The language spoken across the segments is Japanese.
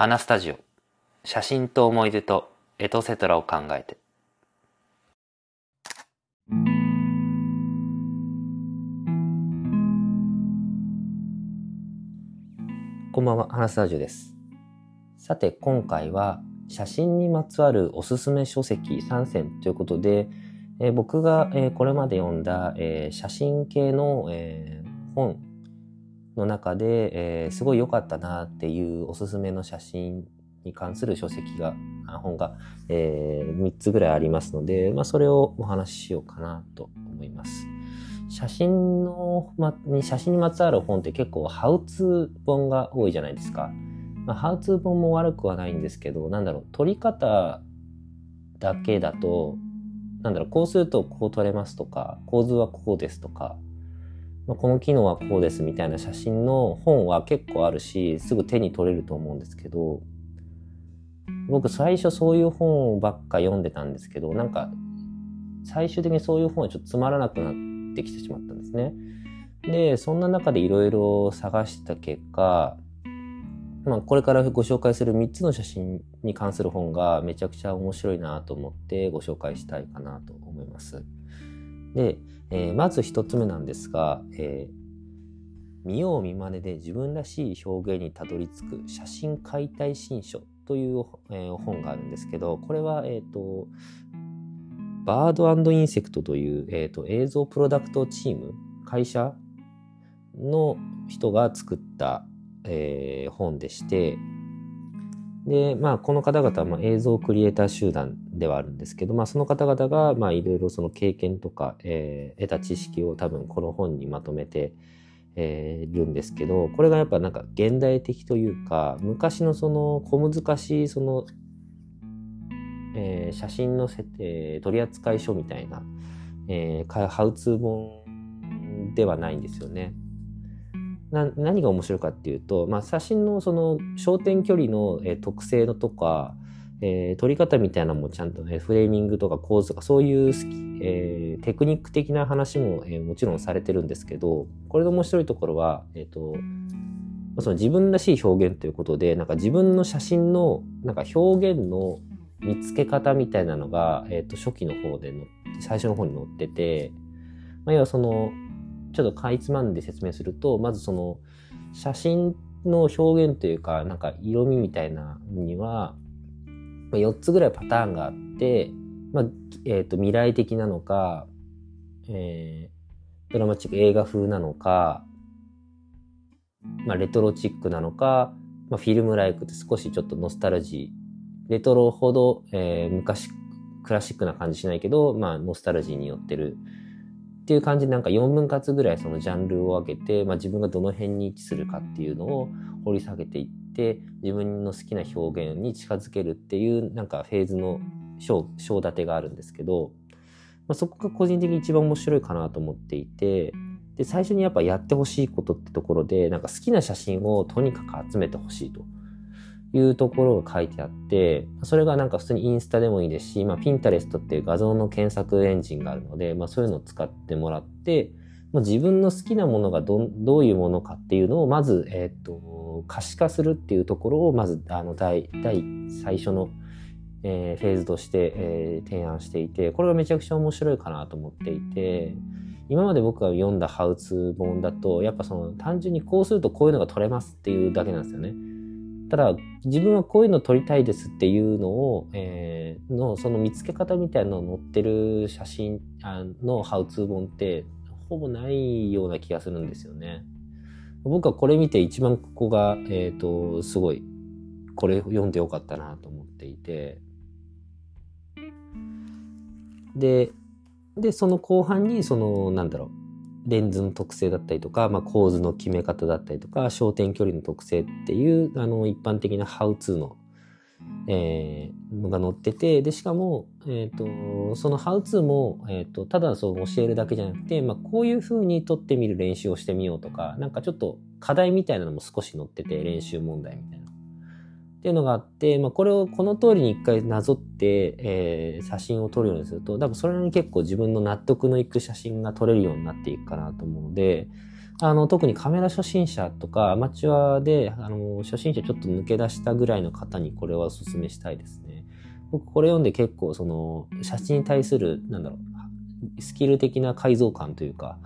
花スタジオ。写真と思い出とエトセトラを考えて。こんばんは花スタジオです。さて今回は写真にまつわるおすすめ書籍3選ということで、えー、僕が、えー、これまで読んだ、えー、写真系の、え本の中で、えー、すごい良かったなっていうおすすめの写真に関する書籍が、本が、えー、3つぐらいありますので、まあ、それをお話ししようかなと思います。写真の、ま、に写真にまつわる本って結構ハウツー本が多いじゃないですか。まあ、ハウツー本も悪くはないんですけど、なんだろう、撮り方だけだと、なんだろう、こうするとこう撮れますとか、構図はこうですとか、まあ、この機能はこうですみたいな写真の本は結構あるし、すぐ手に取れると思うんですけど、僕最初そういう本ばっか読んでたんですけど、なんか最終的にそういう本はちょっとつまらなくなってきてしまったんですね。で、そんな中でいろいろ探した結果、まあ、これからご紹介する3つの写真に関する本がめちゃくちゃ面白いなと思ってご紹介したいかなと思います。で、えー、まず一つ目なんですが、えー、見よう見まねで自分らしい表現にたどり着く写真解体新書という、えー、本があるんですけど、これは、えっ、と、バードインセクトという、えーと、映像プロダクトチーム、会社の人が作った、えー、本でして、で、まあ、この方々は、ま、映像クリエイター集団ではあるんですけど、まあ、その方々が、まあ、いろいろその経験とか、えー、得た知識を多分この本にまとめて、えー、るんですけど、これがやっぱなんか現代的というか、昔のその小難しいその、えー、写真の設定、取扱書みたいな、えー、ハウツー本ではないんですよね。何が面白いかっていうと、まあ、写真のその焦点距離の、特性のとか、えー、撮り方みたいなのもちゃんと、ね、フレーミングとか構図とかそういう、えー、テクニック的な話も、えー、もちろんされてるんですけどこれの面白いところは、えーと、その自分らしい表現ということでなんか自分の写真のなんか表現の見つけ方みたいなのが、えーと、初期の方での最初の方に載ってて、まあ、要はそのちょっとかいつまんで説明すると、まずその写真の表現というか、なんか色味みたいなには、4つぐらいパターンがあって、まあ、え、ー、と、未来的なのか、えー、ドラマチック映画風なのか、まあ、レトロチックなのか、まあ、フィルムライクって少しちょっとノスタルジー、レトロほど、えー、昔、クラシックな感じしないけど、まあ、ノスタルジーによってるっていう感じでなんか4分割ぐらいそのジャンルを分けて、まあ、自分がどの辺に位置するかっていうのを掘り下げていって自分の好きな表現に近づけるっていうなんかフェーズの章立てがあるんですけど、まあ、そこが個人的に一番面白いかなと思っていてで最初にやっぱやってほしいことってところでなんか好きな写真をとにかく集めてほしいと。いうところが書いてあって、それがなんか普通にインスタでもいいですし、まあ、ピンタレストっていう画像の検索エンジンがあるので、まあ、そういうのを使ってもらって、まあ、自分の好きなものがどどういうものかっていうのをまず、えっ、ー、と、可視化するっていうところをまず、あの、第、第最初の、えー、フェーズとして、えー、提案していて、これがめちゃくちゃ面白いかなと思っていて、今まで僕が読んだハウツー本だと、やっぱその単純にこうするとこういうのが取れますっていうだけなんですよね。ただ自分はこういうの撮りたいですっていうのを、えー、のその見つけ方みたいなのを載ってる写真のハウツー本ってほぼないような気がするんですよね。僕はこれ見て一番ここが、え、ー、と、すごい、これ読んでよかったなと思っていて。で、で、その後半に、その、なんだろう、レンズの特性だったりとか、まあ、構図の決め方だったりとか、焦点距離の特性っていう、あの、一般的なハウツーの、えー、のが載ってて、で、しかも、え、ー、と、そのハウツーも、え、ー、と、ただそう教えるだけじゃなくて、まあ、こういう風に撮ってみる練習をしてみようとか、なんかちょっと課題みたいなのも少し載ってて、練習問題みたいな。っていうのがあって、まあ、これをこの通りに一回なぞって、えー、写真を撮るようにすると、多分それに結構自分の納得のいく写真が撮れるようになっていくかなと思うので、あの、特にカメラ初心者とか、アマチュアで、あの、初心者ちょっと抜け出したぐらいの方にこれはお勧めしたいですね。僕これ読んで結構その、写真に対する、なんだろう、スキル的な改造感というか、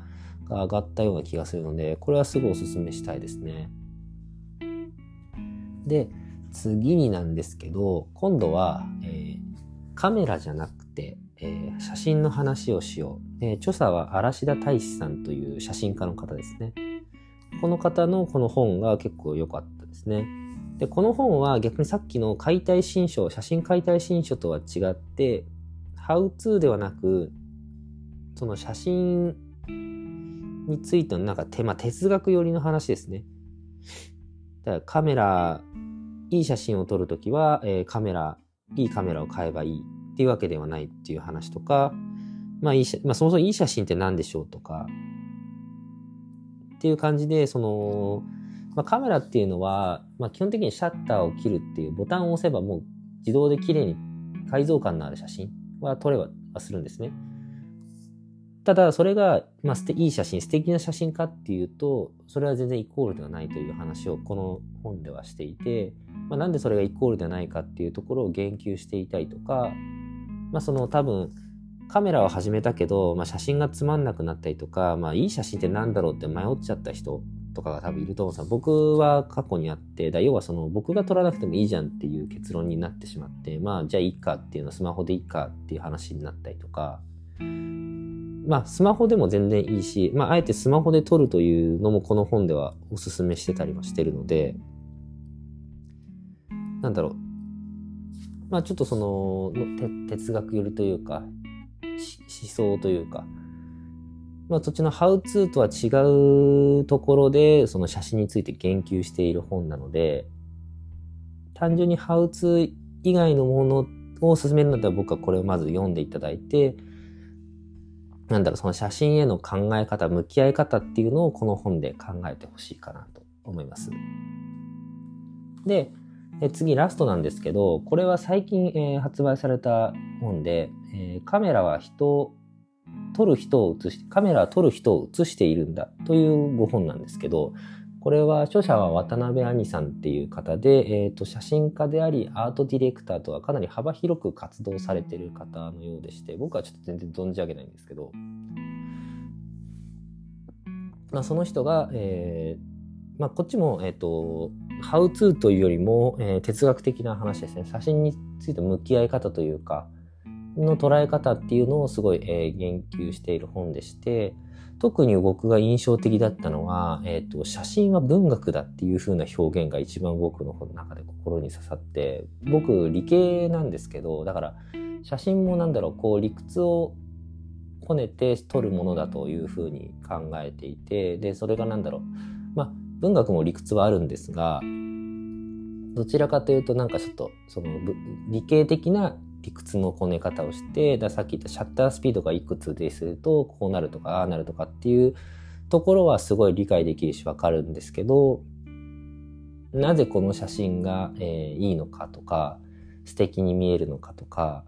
が上がったような気がするので、これはすぐお勧めしたいですね。で、次になんですけど、今度は、えー、カメラじゃなくて、えー、写真の話をしよう。え、著者は嵐田大志さんという写真家の方ですね。この方のこの本が結構良かったですね。で、この本は逆にさっきの解体新書、写真解体新書とは違って、ハウツーではなく、その写真についてのなんか手、まあ、哲学寄りの話ですね。だからカメラ、いい写真を撮るときは、えー、カメラ、いいカメラを買えばいいっていうわけではないっていう話とか、まあいいまあそもそもいい写真って何でしょうとか、っていう感じで、その、まあ、カメラっていうのは、まあ、基本的にシャッターを切るっていうボタンを押せばもう自動で綺麗に解像感のある写真は撮れはするんですね。ただ、それが、まあ、いい写真、素敵な写真かっていうと、それは全然イコールではないという話をこの本ではしていて、まあ、なんでそれがイコールではないかっていうところを言及していたりとか、まあ、その多分、カメラを始めたけど、まあ、写真がつまんなくなったりとか、まあ、いい写真って何だろうって迷っちゃった人とかが多分いると思うんです僕は過去にあって、だ要はその僕が撮らなくてもいいじゃんっていう結論になってしまって、まあじゃあいいかっていうのはスマホでいいかっていう話になったりとか、まあ、スマホでも全然いいし、まあ、あえてスマホで撮るというのもこの本ではおすすめしてたりもしてるので、なんだろう。まあ、ちょっとその、哲学寄りというか、思想というか、まあ、そっちのハウツーとは違うところで、その写真について言及している本なので、単純にハウツー以外のものを進めるんだったら僕はこれをまず読んでいただいて、なんだろう、その写真への考え方、向き合い方っていうのをこの本で考えてほしいかなと思います。で、え次ラストなんですけど、これは最近、えー、発売された本で、えー、カメラは人を撮る人を映し、カメラは撮る人を映しているんだというご本なんですけど、これは著者は渡辺兄さんっていう方で、えーと、写真家でありアートディレクターとはかなり幅広く活動されてる方のようでして僕はちょっと全然存じ上げないんですけど、まあ、その人が、えーまあ、こっちも、えーと、ハウツーというよりも、えー、哲学的な話ですね。写真について向き合い方というかの捉え方っていうのをすごい、えー、言及している本でして、特に僕が印象的だったのは、え、ー、と、写真は文学だっていう風な表現が一番僕の中で心に刺さって、僕理系なんですけど、だから写真もなんだろう、こう理屈をこねて撮るものだという風に考えていて、で、それがなんだろう、文学も理屈はあるんですが、どちらかというとなんかちょっとその理系的な理屈のこね方をして、ださっき言ったシャッタースピードがいくつですると、こうなるとか、ああなるとかっていうところはすごい理解できるしわかるんですけど、なぜこの写真が、えー、いいのかとか、素敵に見えるのかとか、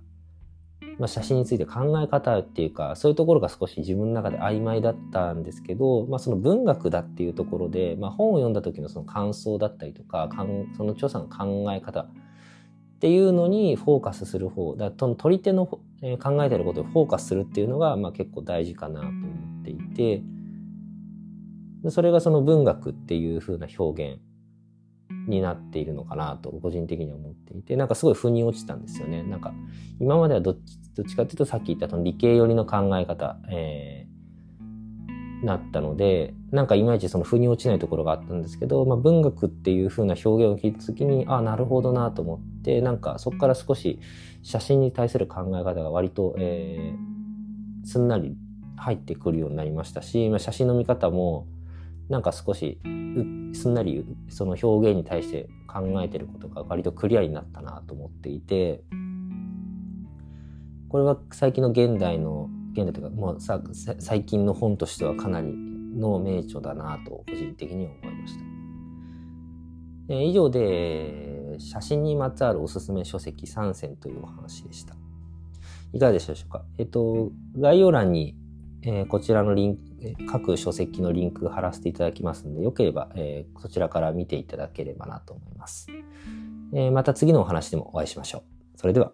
まあ、写真について考え方っていうか、そういうところが少し自分の中で曖昧だったんですけど、まあ、その文学だっていうところで、まあ、本を読んだ時のその感想だったりとかかん、その著者の考え方、っていうのにフォーカスする方だと取り手の、え考えてることをフォーカスするっていうのが、まあ、結構大事かなと思っていてそれがその文学っていう風な表現になっているのかなと個人的には思っていてなんかすごい腑に落ちたんですよね。なんか今まではどっちどっちかっていうとさっき言ったその理系寄りの考え方、えーなったので、なんかいまいちその腑に落ちないところがあったんですけど、まあ、文学っていう風な表現を聞いた時に、ああ、なるほどなと思って、なんかそこから少し写真に対する考え方が割と、えー、すんなり入ってくるようになりましたし、まあ、写真の見方も、なんか少しすんなりその表現に対して考えてることが割とクリアになったなと思っていて、これは最近の現代の現代というか、もうさ最近の本としてはかなりの名著だなと個人的には思いました。以上で写真にまつわるおすすめ書籍3選というお話でした。いかがでしたでしょうか？えっと、概要欄に、えー、こちらのリンク、各書籍のリンク貼らせていただきますので、よければ、えー、そちらから見ていただければなと思います。えー、また次のお話でもお会いしましょう。それでは。